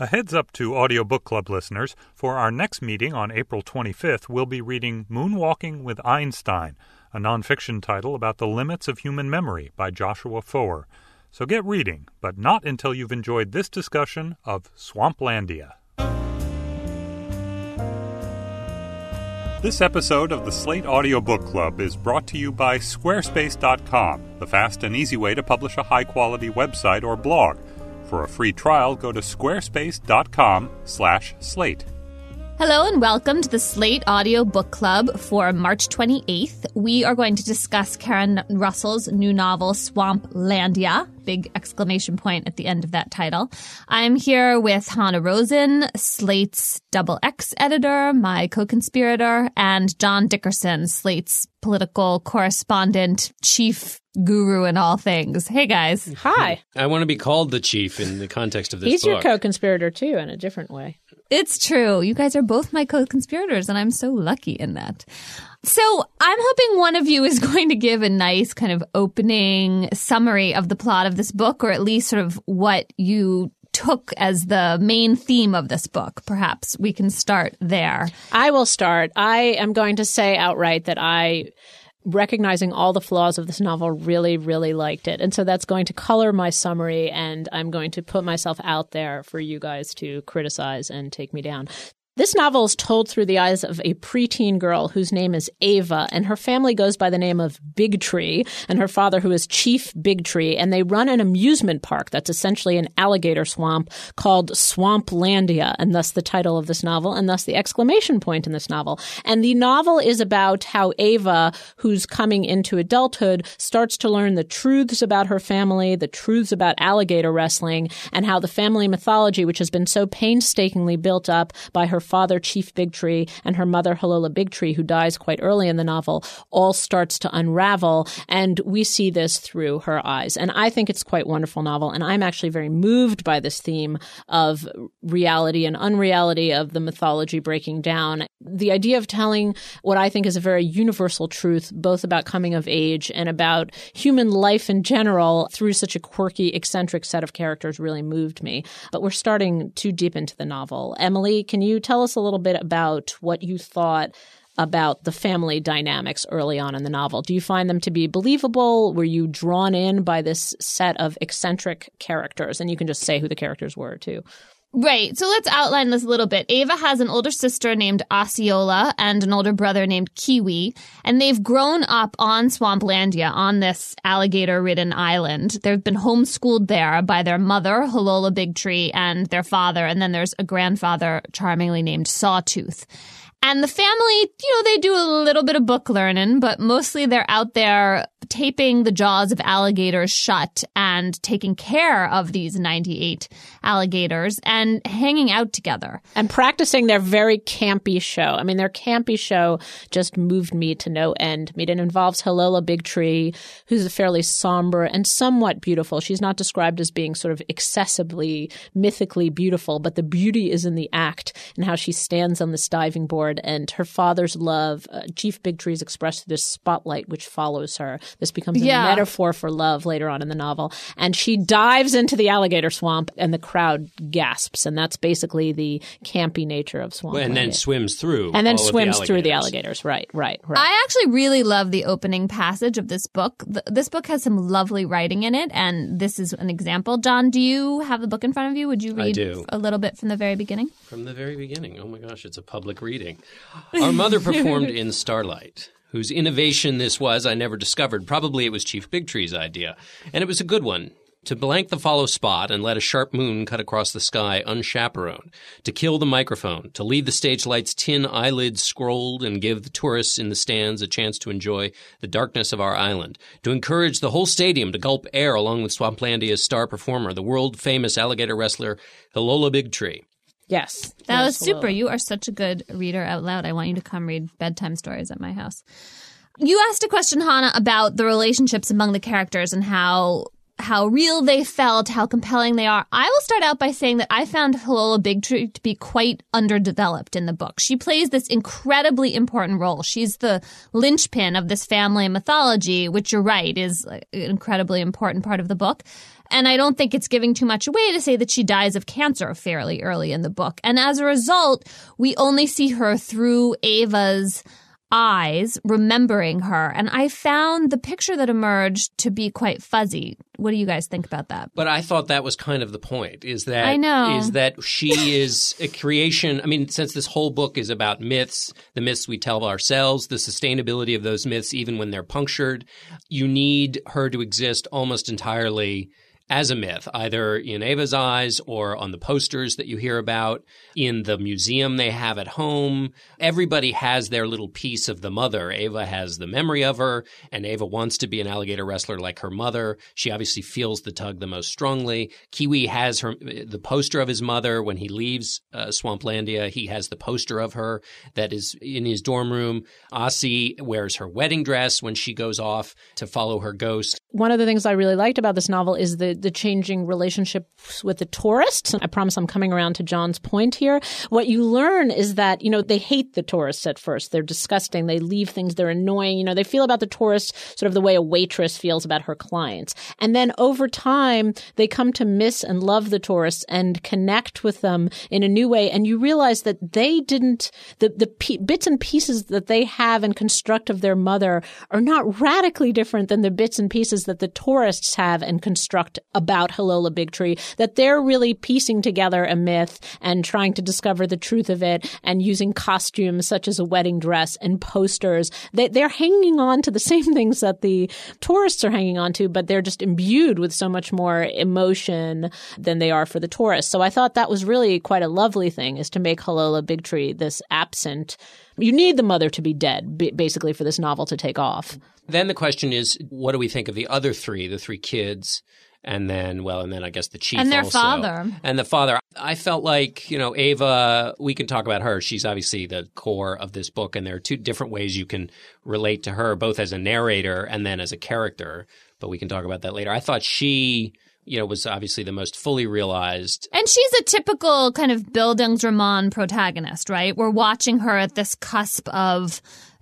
A heads up to Audiobook Club listeners for our next meeting on April 25th, we'll be reading Moonwalking with Einstein, a nonfiction title about the limits of human memory by Joshua Foer. So get reading, but not until you've enjoyed this discussion of Swamplandia. This episode of the Slate Audiobook Club is brought to you by Squarespace.com, the fast and easy way to publish a high quality website or blog. For a free trial, go to squarespace.com/slate. Hello and welcome to the Slate Audio Book Club for March 28th. We are going to discuss Karen Russell's new novel, Swamplandia. Big exclamation point at the end of that title. I'm here with Hanna Rosin, Slate's Double X editor, my co-conspirator, and John Dickerson, Slate's political correspondent, chief guru in all things. Hey guys. Hi. I want to be called the chief in the context of this He's book. your co-conspirator too, in a different way. It's true. You guys are both my co-conspirators and I'm so lucky in that. So I'm hoping one of you is going to give a nice kind of opening summary of the plot of this book, or at least sort of what you took as the main theme of this book. Perhaps we can start there. I will start. I am going to say outright that I recognizing all the flaws of this novel really really liked it. And so that's going to color my summary and i'm going to put myself out there for you guys to criticize and take me down this novel is told through the eyes of a preteen girl whose name is Ava, and her family goes by the name of Big Tree, and her father, who is Chief Big Tree, and they run an amusement park that's essentially an alligator swamp called Swamplandia, and thus the title of this novel, and thus the exclamation point in this novel. And the novel is about how Ava, who's coming into adulthood, starts to learn the truths about her family, the truths about alligator wrestling, and how the family mythology, which has been so painstakingly built up by her father, Chief Big Tree, and her mother, Hilola Big Tree, who dies quite early in the novel, all starts to unravel. And we see this through her eyes. And I think it's quite wonderful novel. And I'm actually very moved by this theme of reality and unreality of the mythology breaking down. The idea of telling what I think is a very universal truth, both about coming of age and about human life in general through such a quirky, eccentric set of characters really moved me. But we're starting too deep into the novel. Emily, can you tell us a little bit about what you thought about the family dynamics early on in the novel. Do you find them to be believable? Were you drawn in by this set of eccentric characters? And you can just say who the characters were too. Right. So let's outline this a little bit. Ava has an older sister named Osceola and an older brother named Kiwi, and they've grown up on Swamplandia on this alligator ridden island. They've been homeschooled there by their mother, Hilola Big Tree, and their father, and then there's a grandfather charmingly named Sawtooth. And the family, you know, they do a little bit of book learning, but mostly they're out there taping the jaws of alligators shut and taking care of these 98 alligators and hanging out together. And practicing their very campy show. I mean, their campy show just moved me to no end. I mean, it involves Hilola Bigtree, who's a fairly somber and somewhat beautiful. She's not described as being sort of excessively mythically beautiful, but the beauty is in the act and how she stands on this diving board and her father's love. Uh, Chief Bigtree is expressed through this spotlight which follows her. This becomes a Yeah. metaphor for love later on in the novel. And she dives into the alligator swamp and the crowd gasps. And that's basically the campy nature of swamp. and then swims through. and then all of swims through the alligators. alligators. Right, right, right. I actually really love the opening passage of this book. Th- this book has some lovely writing in it, and this is an example. John, do you have the book in front of you? Would you I read do. a little bit from the very beginning? From the very beginning. Oh my gosh, it's a public reading. Our mother performed in Starlight. Whose innovation this was, I never discovered. Probably it was Chief Bigtree's idea. And it was a good one. To blank the follow spot and let a sharp moon cut across the sky unchaperoned. To kill the microphone. To leave the stage light's tin eyelids scrolled and give the tourists in the stands a chance to enjoy the darkness of our island. To encourage the whole stadium to gulp air along with Swamplandia's star performer, the world famous alligator wrestler Hilola Bigtree. Yes. That was super. You are such a good reader out loud. I want you to come read bedtime stories at my house. You asked a question, Hannah, about the relationships among the characters and how how real they felt, how compelling they are. I will start out by saying that I found Hilola Bigtree to be quite underdeveloped in the book. She plays this incredibly important role. She's the linchpin of this family mythology, which you're right is an incredibly important part of the book. And I don't think it's giving too much away to say that she dies of cancer fairly early in the book. And as a result, we only see her through Ava's eyes, remembering her. And I found the picture that emerged to be quite fuzzy. What do you guys think about that? But I thought that was kind of the point. Is that I know. is that she is a creation. I mean, since this whole book is about myths, the myths we tell ourselves, the sustainability of those myths, even when they're punctured, you need her to exist almost entirely as a myth, either in Ava's eyes or on the posters that you hear about, in the museum they have at home. Everybody has their little piece of the mother. Ava has the memory of her, and Ava wants to be an alligator wrestler like her mother. She obviously feels the tug the most strongly. Kiwi has her the poster of his mother when he leaves uh, Swamplandia. He has the poster of her that is in his dorm room. Ossie wears her wedding dress when she goes off to follow her ghost. One of the things I really liked about this novel is the the changing relationships with the tourists. I promise I'm coming around to John's point here. What you learn is that, you know, they hate the tourists at first. They're disgusting. They leave things. They're annoying. You know, they feel about the tourists sort of the way a waitress feels about her clients. And then over time, they come to miss and love the tourists and connect with them in a new way. And you realize that they didn't, the, the pe- bits and pieces that they have and construct of their mother are not radically different than the bits and pieces that the tourists have and construct about Hilola Big Tree, that they're really piecing together a myth and trying to discover the truth of it and using costumes such as a wedding dress and posters. They, they're hanging on to the same things that the tourists are hanging on to, but they're just imbued with so much more emotion than they are for the tourists. So I thought that was really quite a lovely thing is to make Hilola Big Tree this absent. You need the mother to be dead, basically, for this novel to take off. Then the question is, what do we think of the other three, the three kids? And then, well, and then I guess the chief And their also. father. And the father. I felt like, you know, Ava, we can talk about her. She's obviously the core of this book, and there are two different ways you can relate to her, both as a narrator and then as a character. But we can talk about that later. I thought she, you know, was obviously the most fully realized. And she's a typical kind of Bildungsroman protagonist, right? We're watching her at this cusp of,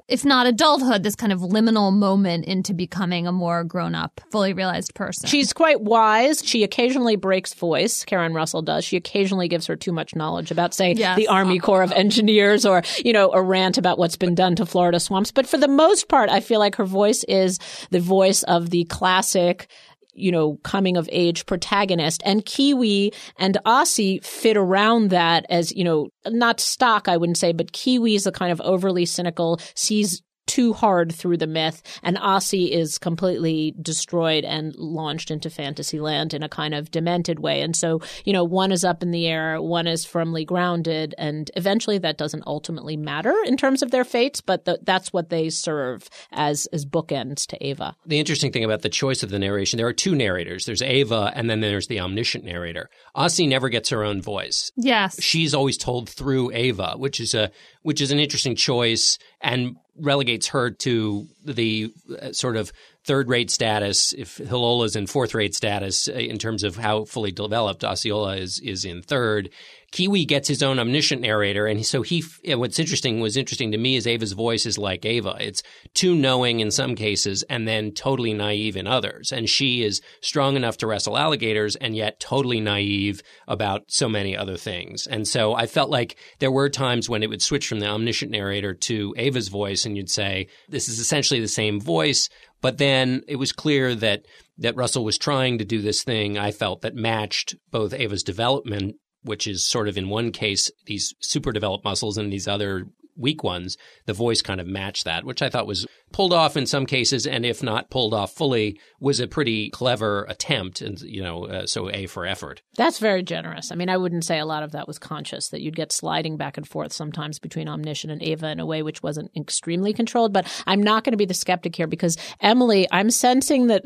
if not adulthood, this kind of liminal moment into becoming a more grown up, fully realized person. She's quite wise. She occasionally breaks voice. Karen Russell does. She occasionally gives her too much knowledge about, say, Yes. the Army Corps of Engineers or, you know, a rant about what's been done to Florida swamps. But for the most part, I feel like her voice is the voice of the classic you know, coming of age protagonist. And Kiwi and Ossie fit around that as, you know, not stock, I wouldn't say, but Kiwi is a kind of overly cynical, sees too hard through the myth, and Ossie is completely destroyed and launched into fantasy land in a kind of demented way. And so, you know, one is up in the air, one is firmly grounded, and eventually that doesn't ultimately matter in terms of their fates, but the, that's what they serve as as bookends to Ava. The interesting thing about the choice of the narration, there are two narrators. There's Ava, and then there's the omniscient narrator. Ossie never gets her own voice. Yes. She's always told through Ava, which is a which is an interesting choice and relegates her to the uh, sort of third rate status if Hilola's in fourth rate status uh, in terms of how fully developed Osceola is is in third. Kiwi gets his own omniscient narrator, and so he. What's interesting was interesting to me is Ava's voice is like Ava. It's too knowing in some cases, and then totally naive in others. And she is strong enough to wrestle alligators, and yet totally naive about so many other things. And so I felt like there were times when it would switch from the omniscient narrator to Ava's voice, and you'd say this is essentially the same voice, but then it was clear that that Russell was trying to do this thing I felt that matched both Ava's development, which is sort of in one case these super developed muscles and these other weak ones, the voice kind of matched that, which I thought was pulled off in some cases, and if not pulled off fully, was a pretty clever attempt. And you know, uh, so A for effort. That's very generous. I mean, I wouldn't say a lot of that was conscious. That you'd get sliding back and forth sometimes between Omniscient and Ava in a way which wasn't extremely controlled. But I'm not going to be the skeptic here because Emily, I'm sensing that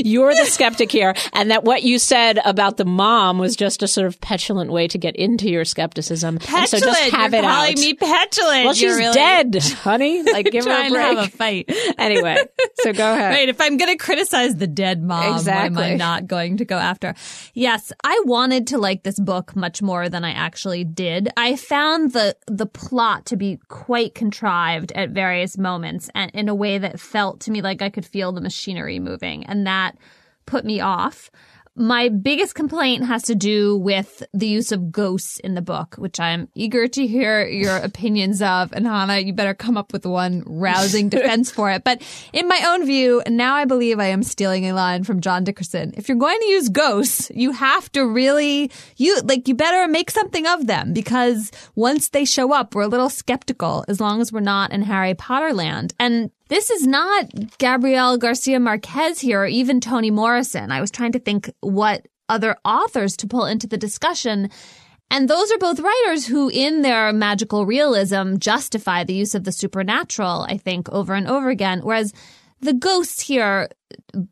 you're the skeptic here, and that what you said about the mom was just a sort of petulant way to get into your skepticism. And Petulant. so just have You're it calling out. me petulant. well, You're she's really dead, honey. Like, give her a trying to break. have a fight. anyway, so go ahead. Right. If I'm going to criticize the dead mom, why am Exactly. I not going to go after? Yes, I wanted to like this book much more than I actually did. I found the the plot to be quite contrived at various moments and in a way that felt to me like I could feel the machinery moving and that put me off. My biggest complaint has to do with the use of ghosts in the book, which I'm eager to hear your opinions of. And Hannah, you better come up with one rousing defense for it. But in my own view, now I believe I am stealing a line from John Dickerson. If you're going to use ghosts, you have to really, you, like, you better make something of them because once they show up, we're a little skeptical as long as we're not in Harry Potter land. And this is not Gabriel Garcia Marquez here or even Toni Morrison. I was trying to think what other authors to pull into the discussion. And those are both writers who, in their magical realism, justify the use of the supernatural, I think, over and over again. Whereas the ghosts here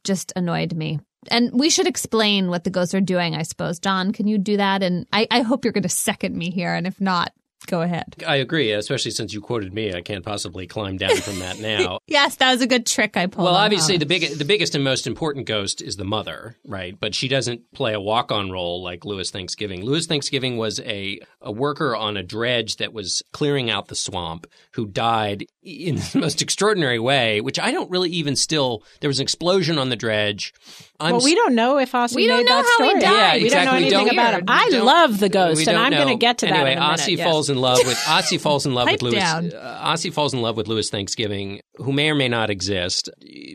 just annoyed me. And we should explain what the ghosts are doing, I suppose. John, can you do that? And I, I hope you're going to second me here. And if not, go ahead. I agree, especially since you quoted me. I can't possibly climb down from that now. Yes, that was a good trick I pulled. Well, obviously, the big, the biggest and most important ghost is the mother, right? But she doesn't play a walk-on role like Louis Thanksgiving. Louis Thanksgiving was a a worker on a dredge that was clearing out the swamp, who died in the most extraordinary way. Which I don't really even still. There was an explosion on the dredge. I'm well, we don't know if Ossie We don't made know that how he story. died. Yeah, we exactly. don't know anything don't- about him. I love the ghost, and I'm going to get to that anyway, in a minute. Ossie yes. falls in love with Ossie falls in love with Louis. down. Uh, Ossie falls in love with Louis Thanksgiving, who may or may not exist.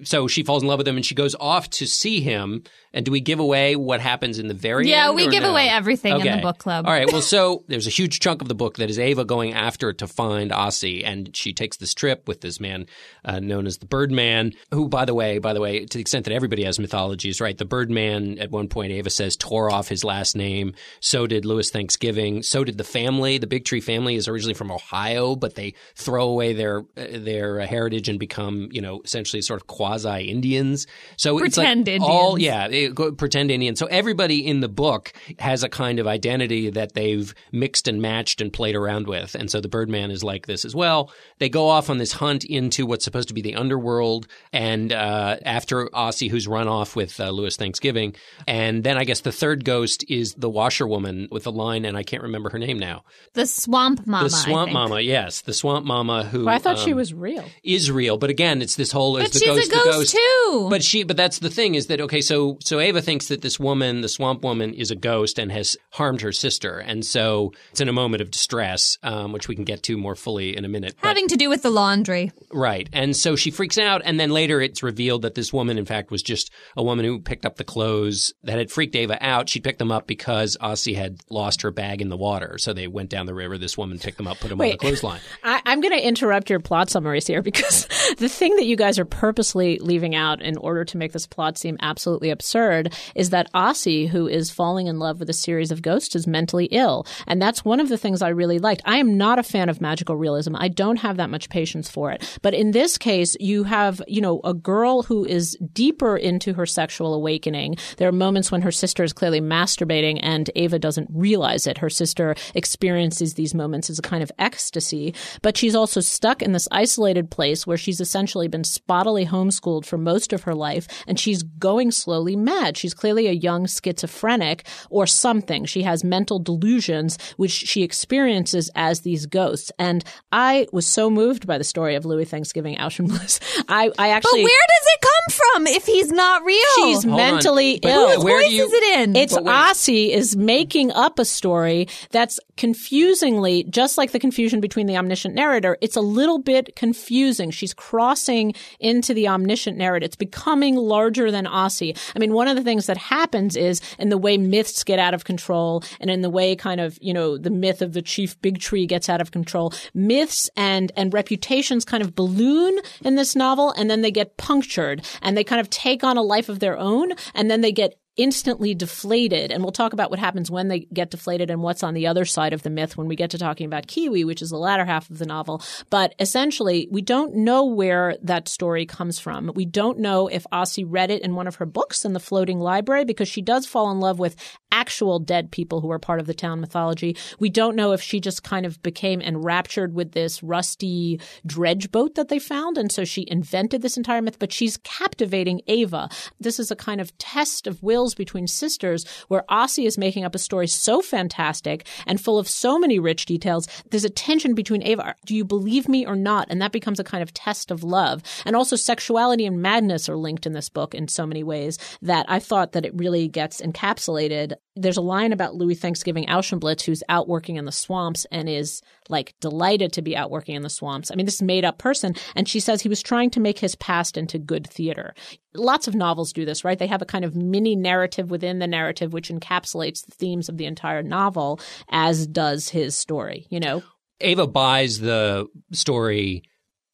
So she falls in love with him, and she goes off to see him. And do we give away what happens in the very Yeah, end? we or give no? away everything in the book club. All right. Well, so there's a huge chunk of the book that is Ava going after to find Ossie, and she takes this trip with this man uh, known as the Birdman, who, by the way, by the way, to the extent that everybody has mythologies, right? The Birdman, at one point, Ava says, tore off his last name. So did Louis Thanksgiving. So did the family. The Big Tree family is originally from Ohio, but they throw away their uh, their heritage and become, you know, essentially sort of quasi Indians. So it's like Pretend all yeah, it- pretend Indian. So everybody in the book has a kind of identity that they've mixed and matched and played around with. And so the Birdman is like this as well. They go off on this hunt into what's supposed to be the underworld. And uh, after Ossie, who's run off with uh, Louis Thanksgiving. And then I guess the third ghost is the washerwoman with the line, and I can't remember her name now. the swamp mama. the I swamp think. mama, yes. The swamp mama who. Well, I thought she um, was real. is real, but again, it's this whole is But the she's ghost, a ghost, the ghost too. But she, but that's the thing is that okay, so so Ava thinks that this woman, the swamp woman, is a ghost and has harmed her sister, and so it's in a moment of distress, um, which we can get to more fully in a minute. But- Having to do with the laundry. Right. And so she freaks out. And then later it's revealed that this woman, in fact, was just a woman who picked up the clothes that had freaked Ava out. She picked them up because Ossie had lost her bag in the water. So they went down the river. This woman picked them up, put them on the clothesline. I, I'm going to interrupt your plot summaries here because the thing that you guys are purposely leaving out in order to make this plot seem absolutely absurd is that Ossie, who is falling in love with a series of ghosts, is mentally ill. And that's one of the things I really liked. I am not a fan of magical realism. I don't have that much patience for it. But in this case, you have, you know, a girl who is deeper into her sexual awakening. There are moments when her sister is clearly masturbating and Ava doesn't realize it. Her sister experiences these moments as a kind of ecstasy, but she's also stuck in this isolated place where she's essentially been spottily homeschooled for most of her life and she's going slowly mad. She's clearly a young schizophrenic or something. She has mental delusions, which she experiences as these ghosts. And I was so moved by the story of Louis Thanksgiving Auchenbliss. I, I actually. But where does it come from if he's not real? She's Hold mentally on. Ill. Whose where do voice you- is it in? It's But wait. Ossie is making up a story that's confusingly, just like the confusion between the omniscient narrator, it's a little bit confusing. She's crossing into the omniscient narrator. It's becoming larger than Ossie. I mean, one of the things that happens is in the way myths get out of control and in the way kind of, you know, the myth of the chief big tree gets out of control, myths and, and reputations kind of balloon in this novel and then they get punctured and they kind of take on a life of their own and then they get instantly deflated. And we'll talk about what happens when they get deflated and what's on the other side of the myth when we get to talking about Kiwi, which is the latter half of the novel. But essentially, we don't know where that story comes from. We don't know if Ossie read it in one of her books in the floating library because she does fall in love with actual dead people who are part of the town mythology. We don't know if she just kind of became enraptured with this rusty dredge boat that they found. And so she invented this entire myth, but she's captivating Ava. This is a kind of test of wills between sisters where Ossie is making up a story so fantastic and full of so many rich details. There's a tension between Ava. Do you believe me or not? And that becomes a kind of test of love. And also sexuality and madness are linked in this book in so many ways that I thought that it really gets encapsulated. There's a line about Louis Thanksgiving Auschenblitz, who's out working in the swamps and is like delighted to be out working in the swamps. I mean, this made up person. And she says he was trying to make his past into good theater. Lots of novels do this, right? They have a kind of mini narrative within the narrative, which encapsulates the themes of the entire novel, as does his story, you know? Ava buys the story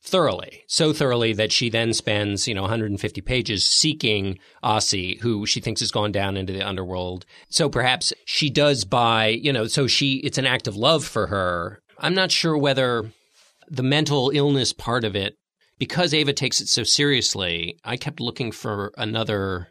thoroughly, so thoroughly that she then spends, you know, 150 pages seeking Ossie, who she thinks has gone down into the underworld. So perhaps she does buy, you know, so she, it's an act of love for her. I'm not sure whether the mental illness part of it, because Ava takes it so seriously, I kept looking for another.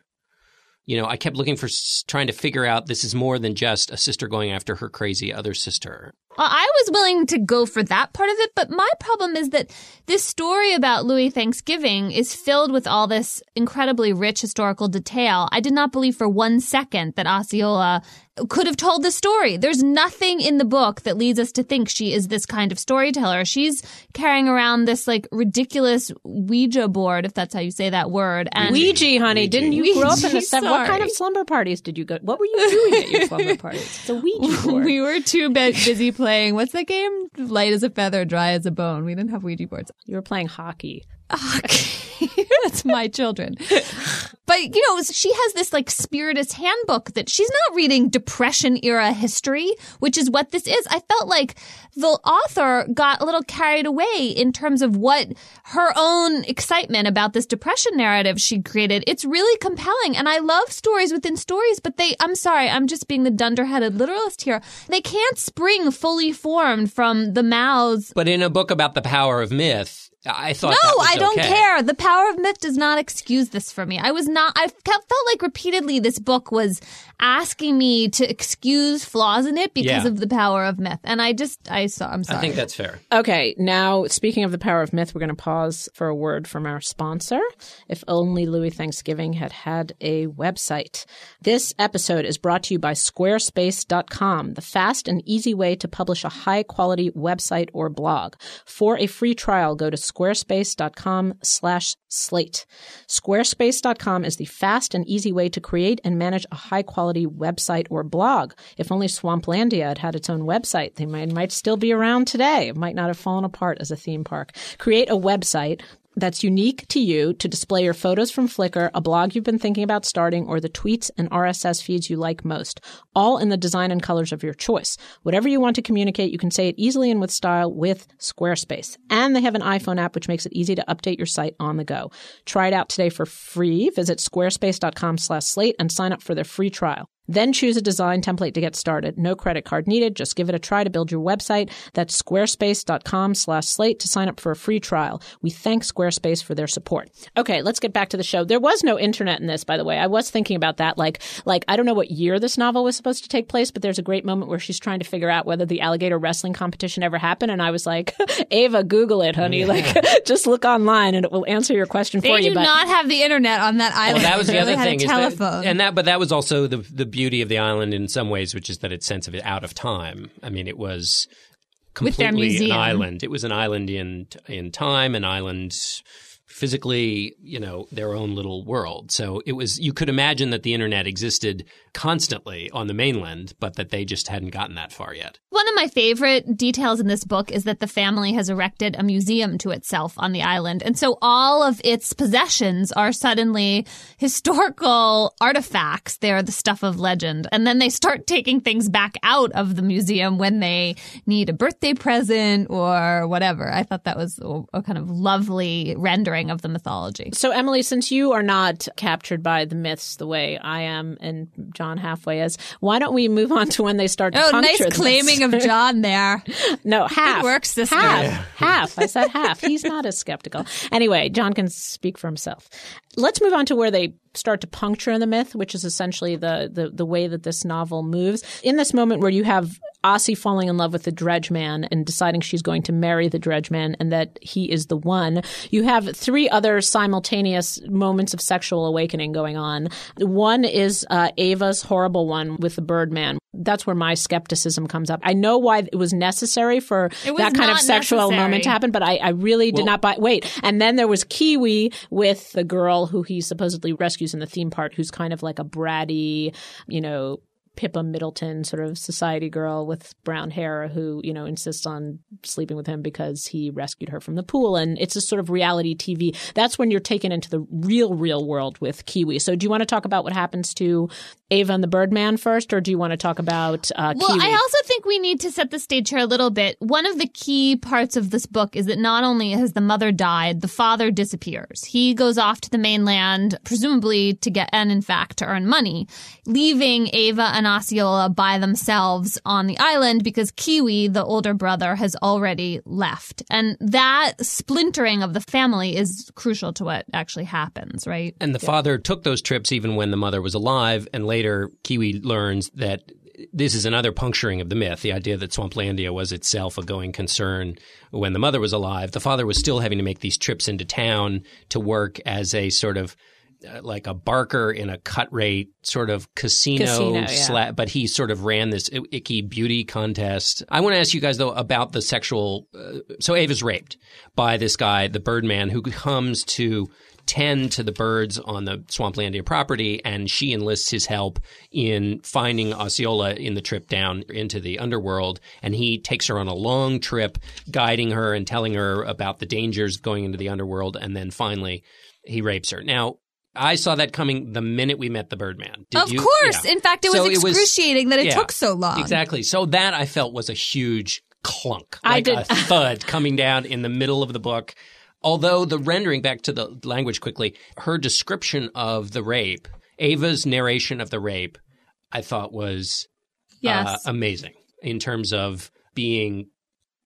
You know, I kept looking for trying to figure out this is more than just a sister going after her crazy other sister. Well, I was willing to go for that part of it, but my problem is that this story about Louis Thanksgiving is filled with all this incredibly rich historical detail. I did not believe for one second that Osceola could have told the story. There's nothing in the book that leads us to think she is this kind of storyteller. She's carrying around this like ridiculous Ouija board, if that's how you say that word. And Ouija, honey. Didn't you grow up in the Ouija. What kind of slumber parties did you go? What were you doing at your slumber parties? It's a Ouija board. we were too bu- busy playing. What's that game? Light as a feather, dry as a bone. We didn't have Ouija boards. you were playing hockey. That's my children. But, you know, she has this like spiritist handbook that she's not reading Depression era history, which is what this is. I felt like the author got a little carried away in terms of what her own excitement about this Depression narrative she created. It's really compelling. And I love stories within stories, but they, I'm sorry, I'm just being the dunderheaded literalist here. They can't spring fully formed from the mouths But in a book about the power of myth, I thought no, that was I don't okay. care. The power of myth does not excuse this for me. I was not. I felt like repeatedly this book was asking me to excuse flaws in it because Yeah. of the power of myth, and I just I saw. I'm sorry. I think that's fair. Okay, now speaking of the power of myth, we're going to pause for a word from our sponsor. If only Louis Thanksgiving had had a website. This episode is brought to you by Squarespace.com, the fast and easy way to publish a high quality website or blog. For a free trial, go to squarespace.com slash slate. Squarespace.com is the fast and easy way to create and manage a high quality website or blog. If only Swamplandia had had its own website, they might, might still be around today. It might not have fallen apart as a theme park. Create a website that's unique to you to display your photos from Flickr, a blog you've been thinking about starting, or the tweets and RSS feeds you like most, all in the design and colors of your choice. Whatever you want to communicate, you can say it easily and with style with Squarespace. And they have an iPhone app which makes it easy to update your site on the go. Try it out today for free. Visit squarespace.com slash slate and sign up for their free trial. Then choose a design template to get started. No credit card needed. Just give it a try to build your website. That's squarespace.com slash slate to sign up for a free trial. We thank Squarespace for their support. Okay, let's get back to the show. There was no internet in this, by the way. I was thinking about that. Like, like I don't know what year this novel was supposed to take place, but there's a great moment where she's trying to figure out whether the alligator wrestling competition ever happened. And I was like, Ava, Google it, honey. Like, just look online and it will answer your question they for you. They do not have the internet on that island. Well, that was the other thing, is that- telephone. and that, but that was also the the beauty of the island in some ways, which is that its sense of it out of time. I mean, it was completely an island. It was an island in in time, an island physically, you know, their own little world. So it was. You could imagine that the internet existed constantly on the mainland, but that they just hadn't gotten that far yet. One of my favorite details in this book is that the family has erected a museum to itself on the island. And so all of its possessions are suddenly historical artifacts. They're the stuff of legend. And then they start taking things back out of the museum when they need a birthday present or whatever. I thought that was a, kind of lovely rendering of the mythology. So, Emily, since you are not captured by the myths the way I am and John halfway is, why don't we move on to when they start to Oh, puncture nice the claiming myths? of John there. no, half. works this half. way. Half. I said half. He's not as skeptical. Anyway, John can speak for himself. Let's move on to where they start to puncture the myth, which is essentially the, the, the way that this novel moves. In this moment where you have Ossie falling in love with the Dredge Man and deciding she's going to marry the Dredge Man and that he is the one, you have three other simultaneous moments of sexual awakening going on. One is uh, Ava's horrible one with the Birdman. That's where my skepticism comes up. I know why it was necessary for was that kind of sexual necessary. moment to happen, but I, I really did Well- not buy. Wait, and then there was Kiwi with the girl who he supposedly rescues in the theme park, who's kind of like a bratty, you know. Pippa Middleton, sort of society girl with brown hair, who you know insists on sleeping with him because he rescued her from the pool, and it's a sort of reality TV. That's when you're taken into the real, real world with Kiwi. So, do you want to talk about what happens to Ava and the Birdman first, or do you want to talk about uh, Well, Kiwi? I also think we need to set the stage here a little bit. One of the key parts of this book is that not only has the mother died, the father disappears. He goes off to the mainland, presumably to get, and in fact, to earn money, leaving Ava and Osceola by themselves on the island because Kiwi, the older brother, has already left. And that splintering of the family is crucial to what actually happens, right? And the father took those trips even when the mother was alive, and later Kiwi learns that this is another puncturing of the myth, the idea that Swamplandia was itself a going concern when the mother was alive. The father was still having to make these trips into town to work as a sort of uh, like a barker in a cut rate sort of casino, Casino, yeah. sla- but he sort of ran this icky beauty contest. I want to ask you guys though about the sexual. Uh, so Ava's raped by this guy, the Birdman, who comes to tend to the birds on the Swamplandia property, and she enlists his help in finding Osceola in the trip down into the underworld. And he takes her on a long trip, guiding her and telling her about the dangers going into the underworld. And then finally, he rapes her. Now, I saw that coming the minute we met the Birdman. Did of you? course. Yeah. In fact, it was So excruciating that it yeah, took so long. Exactly. So that I felt was a huge clunk, I like did- a thud coming down in the middle of the book. Although the rendering, back to the language quickly, her description of the rape, Ava's narration of the rape, I thought was Yes. uh, amazing in terms of being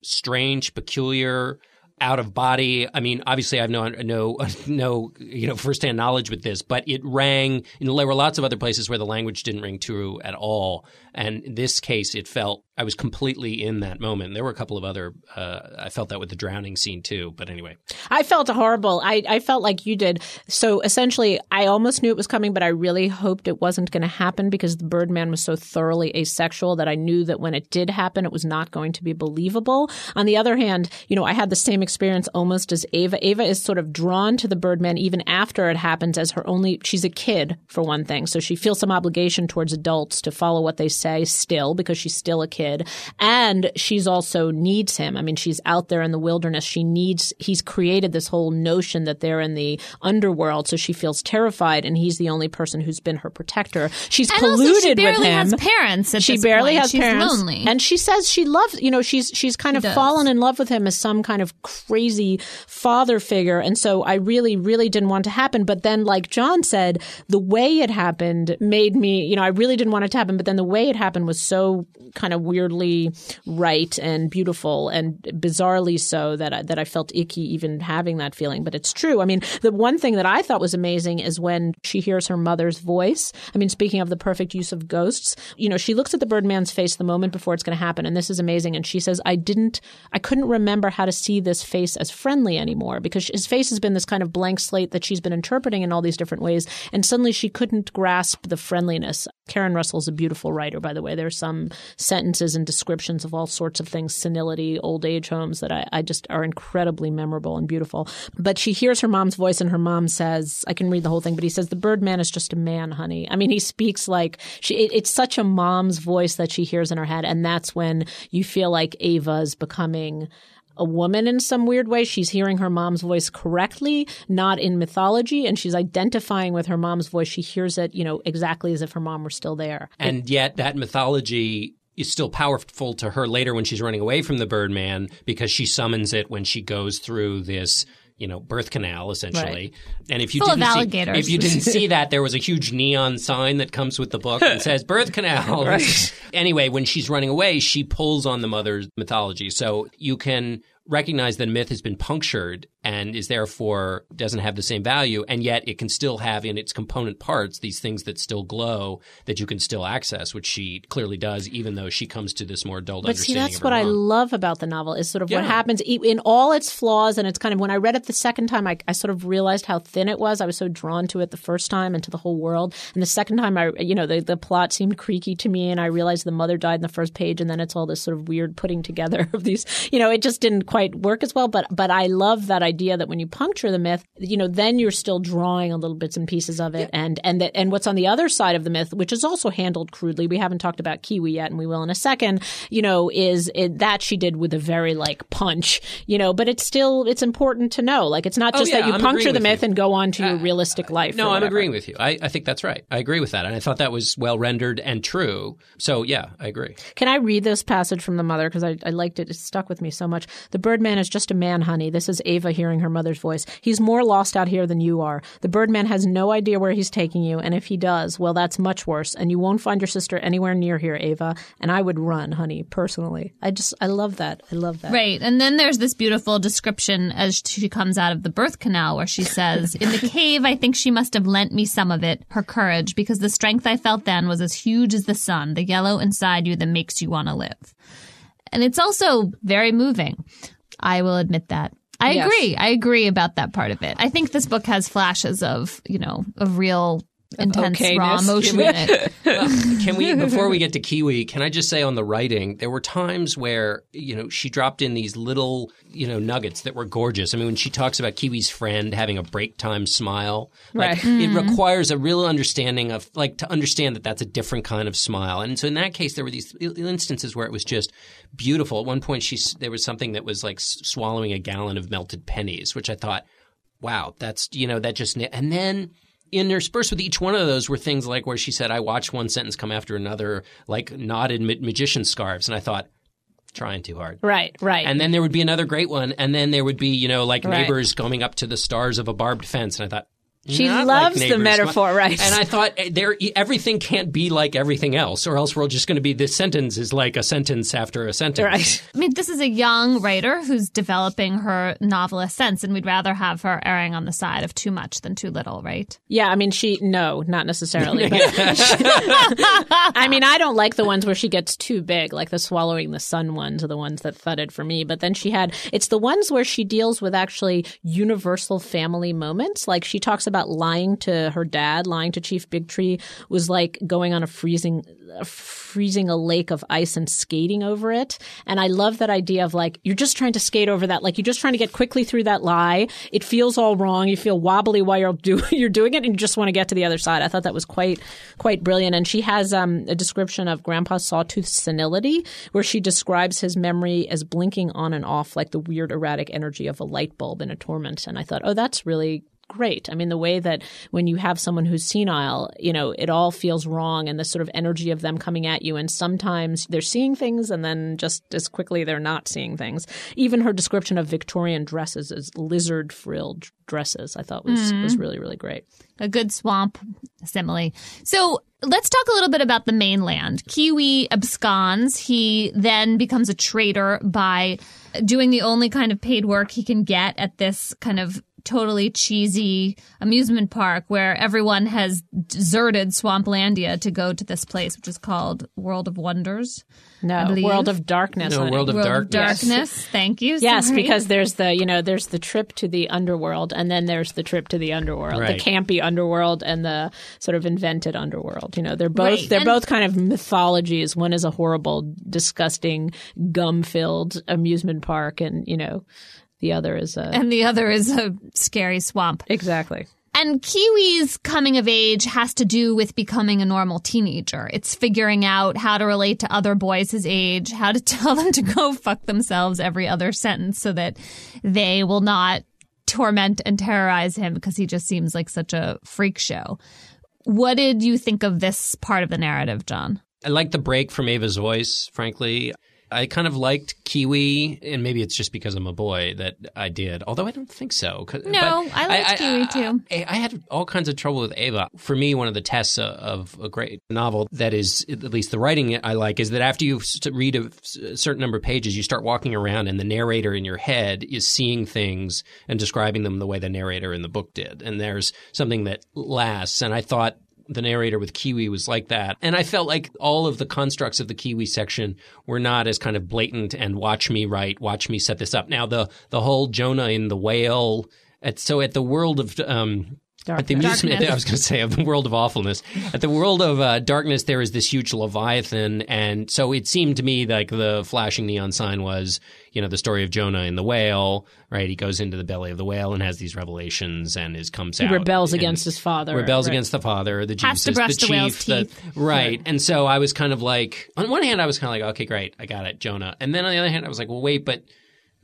strange, peculiar, out of body. I mean, obviously, I have no no no you know firsthand knowledge with this, but it rang. You know, there were lots of other places where the language didn't ring true at all, and in this case, it felt I was completely in that moment. There were a couple of other. Uh, I felt that with the drowning scene too, but anyway. I felt horrible. I, I felt like you did. So essentially, I almost knew it was coming, but I really hoped it wasn't going to happen because the Birdman was so thoroughly asexual that I knew that when it did happen, it was not going to be believable. On the other hand, you know, I had the same experience almost as Ava. Ava is sort of drawn to the Birdman even after it happens as her only, she's a kid for one thing. So she feels some obligation towards adults to follow what they say still because she's still a kid kid. And she's also needs him. I mean, she's out there in the wilderness. She needs, he's created this whole notion that they're in the underworld. So she feels terrified and he's the only person who's been her protector. She's And colluded she with barely him. has parents at she this barely point. has She's parents. lonely. And she says she loves, you know, she's, she's kind of fallen in love with him as some kind of crazy father figure. And so I really, really didn't want to happen. But then, like John said, the way it happened made me, you know, I really didn't want it to happen. But then the way it happened was so kind of weirdly right and beautiful and bizarrely so that I, that I felt icky even having that feeling. But it's true. I mean, the one thing that I thought was amazing is when she hears her mother's voice. I mean, speaking of the perfect use of ghosts, you know, she looks at the Birdman's face the moment before it's going to happen, and this is amazing. And she says, "I didn't, I couldn't remember how to see this face as friendly anymore because his face has been this kind of blank slate that she's been interpreting in all these different ways, and suddenly she couldn't grasp the friendliness." Karen Russell's a beautiful writer, by the way. There's some sentences and descriptions of all sorts of things, senility, old age homes that I, I just are incredibly memorable and beautiful. But she hears her mom's voice, and her mom says, "I can read the whole thing," but he says, "The Birdman is just a man, honey." I mean, he speaks like she. It, it's such a mom's voice that she hears in her head, and that's when you feel like Ava is becoming a woman in some weird way. She's hearing her mom's voice correctly, not in mythology, and she's identifying with her mom's voice. She hears it, you know, exactly as if her mom were still there. And yet that mythology is still powerful to her later when she's running away from the Birdman because she summons it when she goes through this you know birth canal essentially. And if you Full didn't see, if you didn't see that there was a huge neon sign that comes with the book and says birth canal. Right. anyway when she's running away she pulls on the mother's mythology. So you can recognize that a myth has been punctured and is therefore doesn't have the same value and yet it can still have in its component parts these things that still glow that you can still access which she clearly does even though she comes to this more dulled But see, that's what I love about the novel is sort of what happens in all its flaws. And it's kind of when I read it the second time, I, I sort of realized how thin it was. I was so drawn to it the first time and to the whole world. And the second time, I, you know, the, the plot seemed creaky to me. And I realized the mother died in the first page. And then it's all this sort of weird putting together of these, you know, it just didn't quite work as well. But, but I love that idea that when you puncture the myth, you know, then you're still drawing on little bits and pieces of it. And, and that, and what's on the other side of the myth, which is also handled crudely. We haven't talked about Kiwi yet and we will in a second, you know, is it, that she did with a very like punch, you know, but it's still, it's important to know. Like it's not Oh, just yeah, that you I'm puncture the myth you. and go on to your uh, realistic uh, life. No, I'm agreeing with you. I, I think that's right. I agree with that. And I thought that was well rendered and true. So, yeah, I agree. Can I read this passage from the mother because I, I liked it? It stuck with me so much. The Birdman is just a man, honey. This is Ava hearing her mother's voice. He's more lost out here than you are. The Birdman has no idea where he's taking you, and if he does, well, that's much worse. And you won't find your sister anywhere near here, Ava. And I would run, honey, personally. I just, I love that. I love that. Right. And then there's this beautiful description as she comes out of the birth canal where she says, In the cave, I think she must have lent me some of it, her courage, because the strength I felt then was as huge as the sun, the yellow inside you that makes you want to live. And it's also very moving. I will admit that. I Yes. agree. I agree about that part of it. I think this book has flashes of, you know, of real intense raw Okayness. emotion in it. Well, can we, before we get to Kiwi, can I just say on the writing, there were times where, you know, she dropped in these little, you know, nuggets that were gorgeous. I mean, when she talks about Kiwi's friend having a break time smile, like, Right. it mm-hmm. requires a real understanding of, like, to understand that that's a different kind of smile. And so in that case, there were these instances where it was just beautiful. At one point, she, there was something that was like swallowing a gallon of melted pennies, which I thought, wow, that's, you know, that just, and then, interspersed with each one of those were things like where she said, I watched one sentence come after another, like knotted ma- magician scarves. And I thought, trying too hard. Right, right. And then there would be another great one. And then there would be, you know, like Right. neighbors coming up to the stars of a barbed fence. And I thought, She not loves like the metaphor, right. And I thought eh, there everything can't be like everything else, or else we're just going to be this sentence is like a sentence after a sentence. right. I mean, this is a young writer who's developing her novelist sense, and we'd rather have her erring on the side of too much than too little, right? Yeah, I mean, she, no, not necessarily. But I mean, I don't like the ones where she gets too big, like the swallowing the sun ones are the ones that thudded for me. But then she had, it's the ones where she deals with actually universal family moments. Like she talks about about lying to her dad, lying to Chief Big Tree was like going on a freezing, a freezing a lake of ice and skating over it. And I love that idea of like, you're just trying to skate over that. Like you're just trying to get quickly through that lie. It feels all wrong. You feel wobbly while you're, do, you're doing it and you just want to get to the other side. I thought that was quite, quite brilliant. And she has um, a description of Grandpa Sawtooth senility where she describes his memory as blinking on and off like the weird erratic energy of a light bulb in a torment. And I thought, oh, that's really great. I mean, the way that when you have someone who's senile, you know, it all feels wrong and the sort of energy of them coming at you. And sometimes they're seeing things and then just as quickly they're not seeing things. Even her description of Victorian dresses as lizard frilled dresses, I thought was, mm. was really, really great. A good swamp simile. So let's talk a little bit about the mainland. Kiwi absconds. He then becomes a traitor by doing the only kind of paid work he can get at this kind of totally cheesy amusement park where everyone has deserted Swamplandia to go to this place, which is called World of Wonders. No, World of Darkness. No, World of World Darkness. Darkness. Thank you. Yes, Sorry. because there's the you know there's the trip to the underworld, and then there's the trip to the underworld, Right. the campy underworld, and the sort of invented underworld. You know, they're both Right, they're and- both kind of mythologies. One is a horrible, disgusting, gum-filled amusement park, and you know, the other is a and the other is a scary swamp. exactly. And Kiwi's coming of age has to do with becoming a normal teenager. It's figuring out how to relate to other boys his age, how to tell them to go fuck themselves every other sentence so that they will not torment and terrorize him because he just seems like such a freak show. What did you think of this part of the narrative, John? I like the break from Ava's voice, frankly. I kind of liked Kiwi, and maybe it's just because I'm a boy that I did. Although I don't think so. No, I liked Kiwi, too. I, I had all kinds of trouble with Ava. For me, one of the tests of, of a great novel that is, at least the writing I like, is that after you read a certain number of pages, you start walking around, and the narrator in your head is seeing things and describing them the way the narrator in the book did. And there's something that lasts. And I thought the narrator with Kiwi was like that. And I felt like all of the constructs of the Kiwi section were not as kind of blatant and watch me write, watch me set this up. Now the the whole Jonah in the whale at so at the world of um at the amusement, Darkness. I was going to say of the world of awfulness. At the world of uh, darkness, there is this huge leviathan, and so it seemed to me like the flashing neon sign was, you know, the story of Jonah and the whale. Right, he goes into the belly of the whale and has these revelations, and is comes He out. rebels against his father. rebels Right. against the father, the Has to brush the the whale's chief, the- teeth. right. And so I was kind of like, on one hand, I was kind of like, okay, great, I got it, Jonah. And then on the other hand, I was like, well, wait, but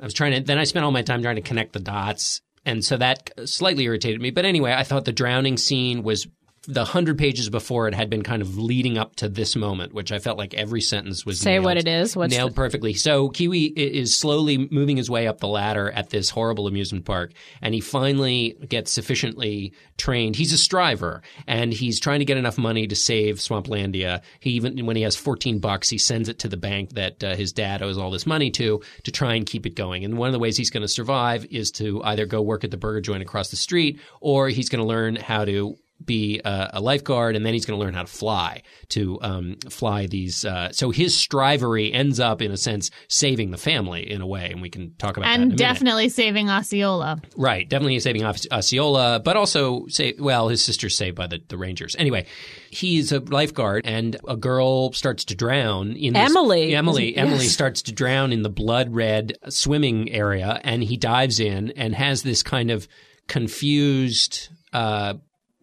I was trying to. Then I spent all my time trying to connect the dots, and so that slightly irritated me. But anyway, I thought the drowning scene was. The hundred pages before it had been kind of leading up to this moment, which I felt like every sentence was Say nailed, what it is. What's nailed the- perfectly. So Kiwi is slowly moving his way up the ladder at this horrible amusement park, and he finally gets sufficiently trained. He's a striver, and he's trying to get enough money to save Swamplandia. He even when he has 14 bucks, he sends it to the bank that uh, his dad owes all this money to to try and keep it going. And one of the ways he's going to survive is to either go work at the burger joint across the street, or he's going to learn how to be a, a lifeguard, and then he's going to learn how to fly to um, fly these. Uh, so his strivery ends up, in a sense, saving the family in a way, and we can talk about that. in a And minute. definitely saving Osceola. Right, definitely saving Osceola, but also say, well, his sister's saved by the, the Rangers. Anyway, he's a lifeguard, and a girl starts to drown in this- Emily. Emily, Yes. Emily starts to drown in the blood red swimming area, and he dives in and has this kind of confused. Uh,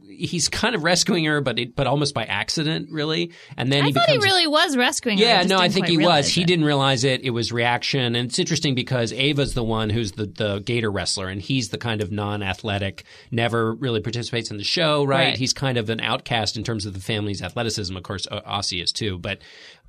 He's kind of rescuing her, but it, but almost by accident, really. And then I he thought he really was rescuing her. yeah, no, I think he was. realize He didn't realize it. It was reaction, and it's interesting because Ava's the one who's the the gator wrestler, and he's the kind of non-athletic, never really participates in the show. Right? Right. He's kind of an outcast in terms of the family's athleticism. Of course, O- Ossie is too, but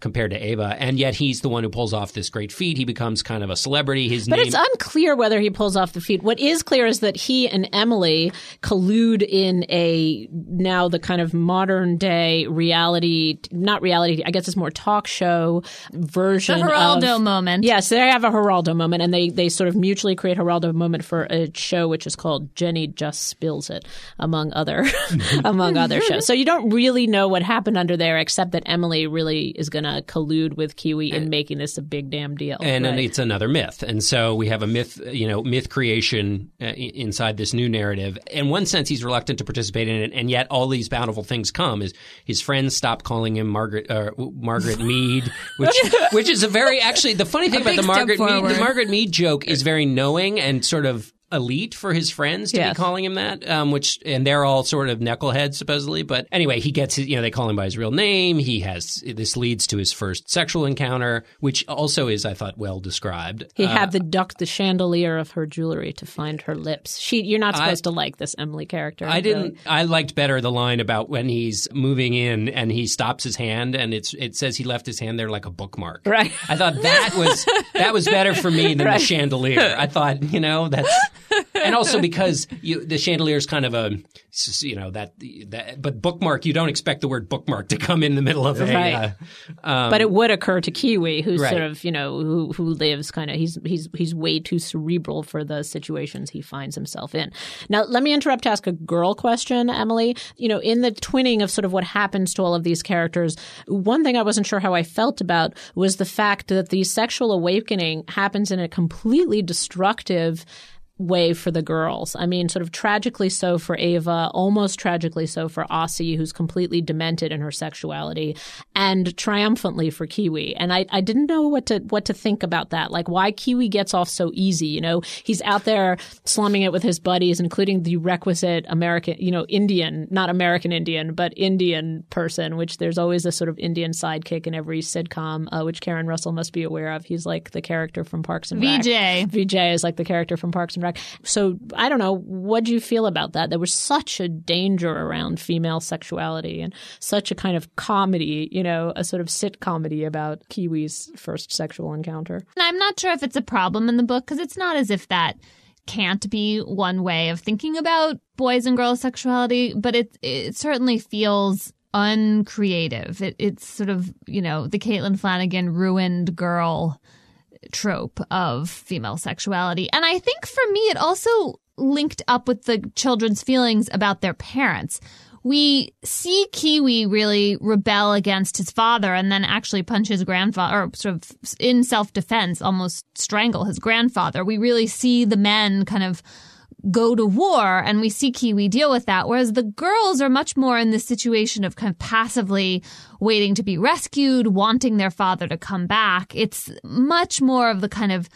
compared to Ava, and yet he's the one who pulls off this great feat. He becomes kind of a celebrity. His But name. it's unclear whether he pulls off the feat. What is clear is that he and Emily collude in a now the kind of modern day reality, not reality, I guess it's more talk show version. The Geraldo of, moment. Yes, they have a Geraldo moment, and they they sort of mutually create Geraldo moment for a show which is called Jenny Just Spills It, among other among other shows. So you don't really know what happened under there, except that Emily really is going collude with Kiwi in making this a big damn deal. and Right. it's another myth. And so we have a myth, you know, myth creation uh, inside this new narrative. In one sense, he's reluctant to participate in it, and yet all these bountiful things come. Is his friends stop calling him Margaret uh, Margaret Mead, which which is a very actually the funny thing about the Margaret Mead, the. Margaret Mead joke is very knowing and sort of elite for his friends to Yes. be calling him that um, which and they're all sort of knuckleheads supposedly but anyway he gets his, you know they call him by his real name he has this leads to his first sexual encounter which also is i thought well described he Uh, had to duck the chandelier of her jewelry to find her lips. She, you're not supposed to like this Emily character. I didn't. I liked better the line about when he's moving in and he stops his hand and it's it says he left his hand there like a bookmark. Right. I thought that was that was better for me than the chandelier. I thought you know that's and also because you, the chandelier is kind of a you know that that but bookmark you don't expect the word bookmark to come in the middle of a. Right. Uh, um, but it would occur to Kiwi, who's Right. sort of you know who who lives kind of he's he's he's way too cerebral for the situations he finds himself in. Now, let me interrupt to ask a girl question, Emily. You know, in the twinning of sort of what happens to all of these characters, one thing I wasn't sure how I felt about was the fact that the sexual awakening happens in a completely destructive way for the girls. I mean, sort of tragically so for Ava, almost tragically so for Ossie, who's completely demented in her sexuality, and triumphantly for Kiwi. And I, I didn't know what to what to think about that. Like why Kiwi gets off so easy. You know, he's out there slumming it with his buddies, including the requisite American, you know, Indian, not American Indian, but Indian person, which there's always a sort of Indian sidekick in every sitcom, uh, which Karen Russell must be aware of. He's like the character from Parks and Rec. VJ. VJ is like the character from Parks and Rec. So I don't know. What do you feel about that? There was such a danger around female sexuality and such a kind of comedy, you know, a sort of sit comedy about Kiwi's first sexual encounter. And I'm not sure if it's a problem in the book because it's not as if that can't be one way of thinking about boys and girls' sexuality, but it it certainly feels uncreative. It, it's sort of you know the Caitlin Flanagan ruined girl trope of female sexuality, and I think for me it also linked up with the children's feelings about their parents. We see Kiwi really rebel against his father and then actually punch his grandfather, or sort of in self defense, almost strangle his grandfather. We really see the men kind of go to war and we see Kiwi deal with that. Whereas the girls are much more in this situation of kind of passively waiting to be rescued, wanting their father to come back. It's much more of the kind of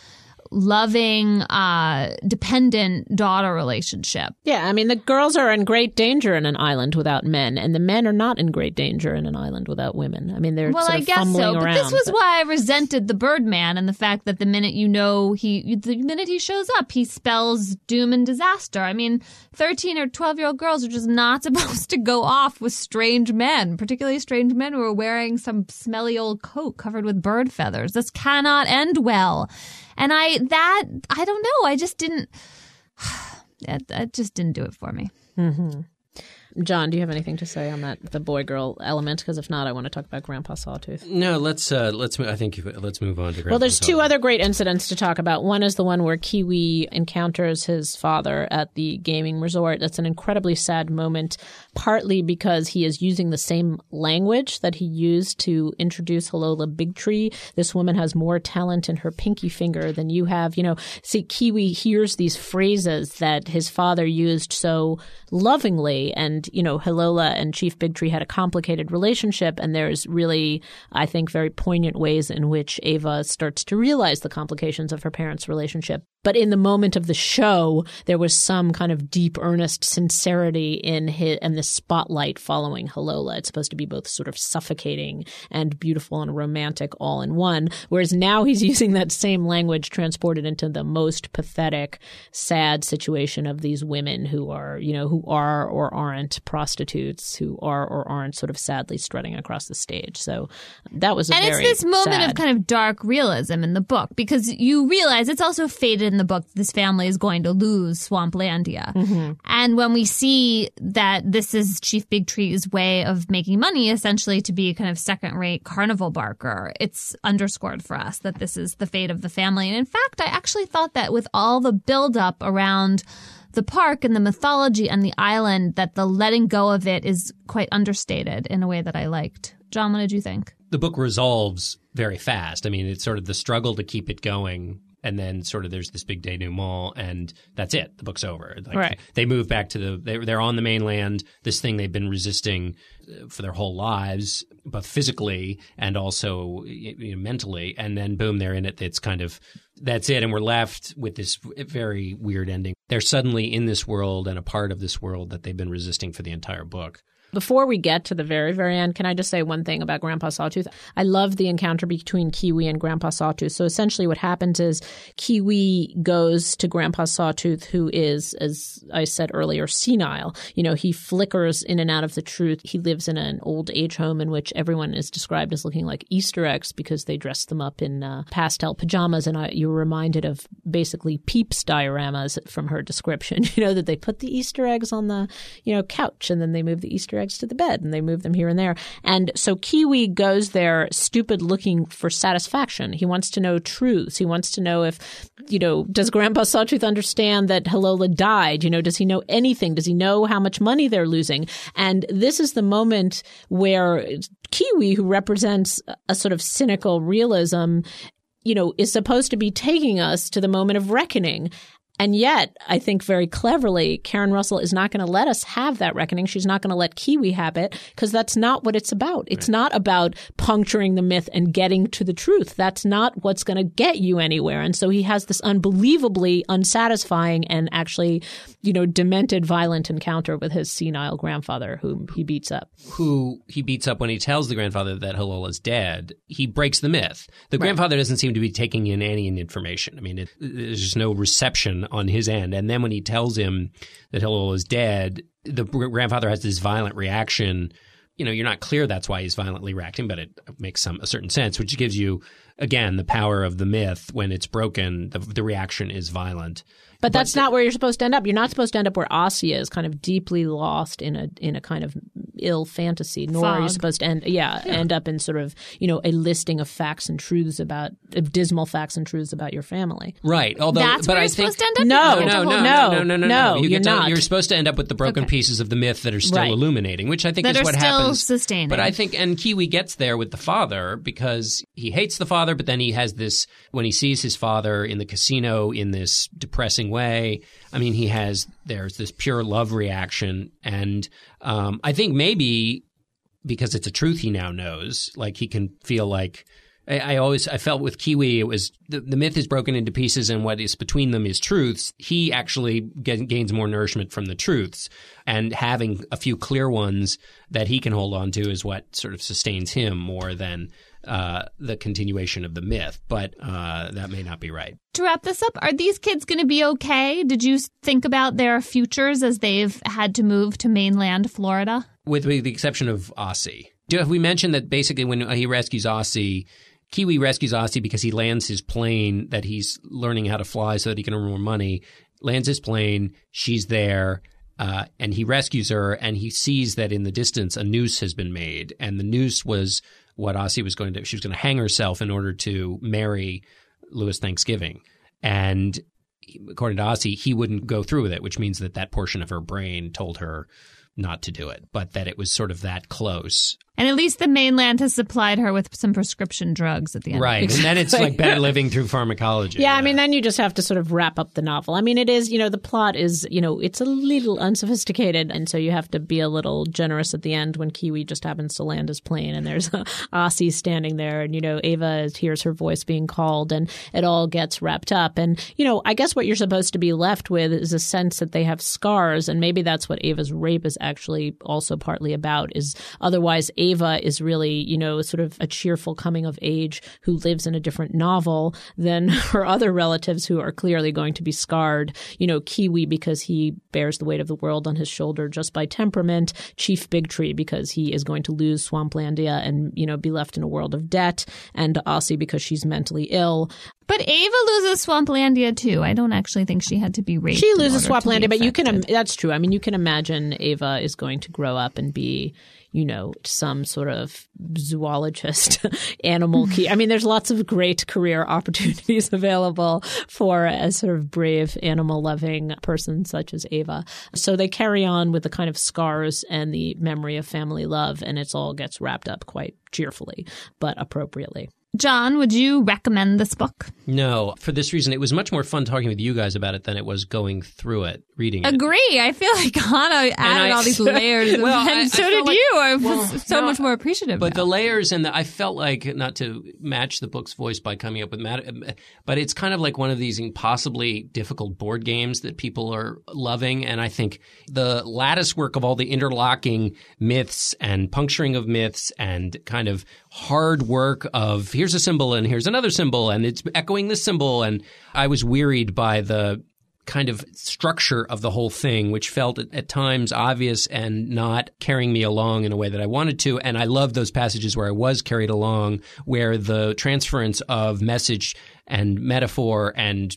loving, uh, dependent daughter relationship. Yeah, I mean, the girls are in great danger in an island without men, and the men are not in great danger in an island without women. I mean, they're Well, I guess so, but this was but- why I resented the Birdman and the fact that the minute you know he, the minute he shows up, he spells doom and disaster. I mean, thirteen or twelve year old girls are just not supposed to go off with strange men, particularly strange men who are wearing some smelly old coat covered with bird feathers. This cannot end well. And I that I don't know. I just didn't. That, just didn't do it for me. Mm-hmm. John, do you have anything to say on that the boy girl element? Because if not, I want to talk about Grandpa Sawtooth. no, let's uh, let's. I think let's move on to. Grandpa well, there's Grandpa two other great incidents to talk about. One is the one where Kiwi encounters his father at the gaming resort. That's an incredibly sad moment, partly because he is using the same language that he used to introduce Hilola Bigtree. This woman has more talent in her pinky finger than you have. You know, see, Kiwi hears these phrases that his father used so lovingly, and you know, Hilola and Chief Bigtree had a complicated relationship, and there's really, I think, very poignant ways in which Ava starts to realize the complications of her parents' relationship. But in the moment of the show, there was some kind of deep, earnest sincerity in his, and the spotlight following Hilola. It's supposed to be both sort of suffocating and beautiful and romantic all in one. Whereas now he's using that same language transported into the most pathetic, sad situation of these women who are, you know, who are or aren't prostitutes, who are or aren't sort of sadly strutting across the stage. So that was a and it's this moment sad- of kind of dark realism in the book because you realize it's also fated in the book that this family is going to lose Swamplandia. Mm-hmm. And when we see that this is Chief Bigtree's way of making money, essentially to be kind of second rate carnival barker, it's underscored for us that this is the fate of the family. And in fact, I actually thought that with all the buildup around the park and the mythology and the island, that the letting go of it is quite understated in a way that I liked. John, what did you think? The book resolves very fast. I mean, it's sort of the struggle to keep it going and then sort of there's this big denouement, and that's it. The book's over. Like, right. They move back to the they're, they're on the mainland. This thing they've been resisting uh, for their whole lives, both physically and also you know, mentally, and then boom, they're in it. It's kind of that's it, and we're left with this very weird ending. They're suddenly in this world and a part of this world that they've been resisting for the entire book. Before we get to the very, very end, can I just say one thing about Grandpa Sawtooth? I love the encounter between Kiwi and Grandpa Sawtooth. So essentially, what happens is Kiwi goes to Grandpa Sawtooth, who is, as I said earlier, senile. You know, he flickers in and out of the truth. He lives in an old age home in which everyone is described as looking like Easter eggs because they dress them up in uh, pastel pajamas. And I, you're reminded of basically Peeps dioramas from her description. You know, that they put the Easter eggs on the, you know, couch and then they move the Easter eggs to the bed and they move them here and there. And so Kiwi goes there stupid looking for satisfaction. He wants to know truths. He wants to know if, you know, does Grandpa Sawtooth understand that Hilola died? You know, does he know anything? Does he know how much money they're losing? And this is the moment where Kiwi, who represents a sort of cynical realism, you know, is supposed to be taking us to the moment of reckoning. And yet, I think very cleverly, Karen Russell is not going to let us have that reckoning. She's not going to let Kiwi have it because that's not what it's about. It's right. not about puncturing the myth and getting to the truth. That's not what's going to get you anywhere. And so he has this unbelievably unsatisfying and actually, you know, demented, violent encounter with his senile grandfather, whom he beats up. Who he beats up when he tells the grandfather that Hilola's dead. He breaks the myth. The right. grandfather doesn't seem to be taking in any information. I mean, it, there's just no reception on his end. And then when he tells him that Hillel is dead, the grandfather has this violent reaction. You know, you're not clear that's why he's violently reacting, but it makes some a certain sense, which gives you again the power of the myth. When it's broken, the, the reaction is violent. But that's but, not where you're supposed to end up. You're not supposed to end up where Ossie is, kind of deeply lost in a in a kind of ill fantasy. Nor Fog. are you supposed to end yeah, yeah, end up in sort of you know a listing of facts and truths about dismal facts and truths about your family. Right. Although, that's but where I you're think supposed to end up. No, no, no, no, no, no, no, no. You you're to, not. You're supposed to end up with the broken okay. pieces of the myth that are still right. illuminating, which I think that is are what still happens. Sustaining. But I think and Kiwi gets there with the father because he hates the father, but then he has this when he sees his father in the casino in this depressing way. I mean, he has there's this pure love reaction, and um, I think maybe because it's a truth he now knows, like he can feel like. I, I always I felt with Kiwi it was the, the, myth is broken into pieces and what is between them is truths. He actually get, gains more nourishment from the truths, and having a few clear ones that he can hold on to is what sort of sustains him more than uh, the continuation of the myth, but uh, that may not be right. To wrap this up, are these kids going to be okay? Did you think about their futures as they've had to move to mainland Florida? With the exception of Ossie. Have we mentioned that basically when he rescues Ossie, Kiwi rescues Ossie because he lands his plane that he's learning how to fly so that he can earn more money, lands his plane, she's there. Uh, and he rescues her, and he sees that in the distance a noose has been made, and the noose was what Ossie was going to she was going to hang herself in order to marry Louis Thanksgiving, and according to Ossie, he wouldn't go through with it, which means that that portion of her brain told her not to do it, but that it was sort of that close. And at least the mainland has supplied her with some prescription drugs at the end. Right. And then it's like better living through pharmacology. Yeah, yeah, I mean, then you just have to sort of wrap up the novel. I mean, it is, you know, the plot is, you know, it's a little unsophisticated. And so you have to be a little generous at the end when Kiwi just happens to land his plane and there's Ossie standing there and, you know, Ava hears her voice being called and it all gets wrapped up. And, you know, I guess what you're supposed to be left with is a sense that they have scars. And maybe that's what Ava's rape is actually also partly about is otherwise Ava is really, you know, sort of a cheerful coming of age who lives in a different novel than her other relatives who are clearly going to be scarred. You know, Kiwi because he bears the weight of the world on his shoulder just by temperament, Chief Bigtree because he is going to lose Swamplandia and, you know, be left in a world of debt, and Ossie because she's mentally ill. But Ava loses Swamplandia too. I don't actually think she had to be raped. She loses order to be Swamplandia, but you can. Im- that's true. I mean, you can imagine Ava is going to grow up and be, you know, some sort of zoologist, animal key. I mean, there's lots of great career opportunities available for a sort of brave, animal loving person such as Ava. So they carry on with the kind of scars and the memory of family love, and it all gets wrapped up quite cheerfully, but appropriately. John, would you recommend this book? No, for this reason, it was much more fun talking with you guys about it than it was going through it, reading it. Agree. I feel like Hanna added I- all these layers, Well, and I- I so felt did like- you. I was well, so no, much more appreciative. Of it. But now. the layers and the, I felt like not to match the book's voice by coming up with mat- but it's kind of like one of these impossibly difficult board games that people are loving. And I think the lattice work of all the interlocking myths and puncturing of myths and kind of hard work of here's a symbol and here's another symbol and it's echoing this symbol. And I was wearied by the kind of structure of the whole thing, which felt at, at times obvious and not carrying me along in a way that I wanted to. And I love those passages where I was carried along, where the transference of message and metaphor and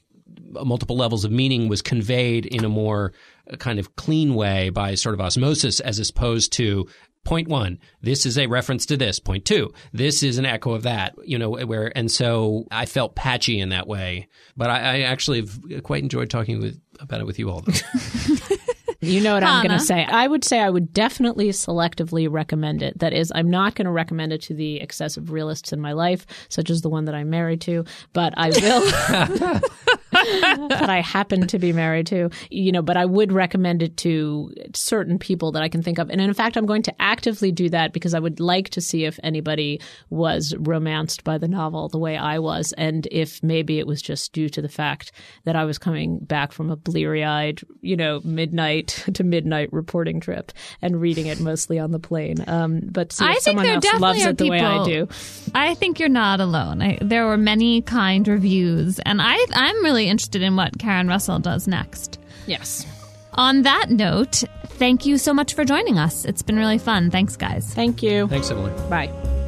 multiple levels of meaning was conveyed in a more uh, kind of clean way by sort of osmosis as opposed to point one this is a reference to this point two this is an echo of that you know where and so i felt patchy in that way but i, I actually have quite enjoyed talking with about it with you all though. You know what I'm going to say. I would say I would definitely selectively recommend it. That is, I'm not going to recommend it to the excessive realists in my life, such as the one that I'm married to, but I will. that I happen to be married to, you know, but I would recommend it to certain people that I can think of. And in fact, I'm going to actively do that because I would like to see if anybody was romanced by the novel the way I was, and if maybe it was just due to the fact that I was coming back from a bleary eyed, you know, midnight to midnight reporting trip and reading it mostly on the plane. Um, but see if I think someone there definitely loves are it the way I people- do. I think you're not alone. I, there were many kind reviews, and I, I'm really interested in what Karen Russell does next. Yes. On that note, thank you so much for joining us. It's been really fun. Thanks, guys. Thank you. thanks emily Bye.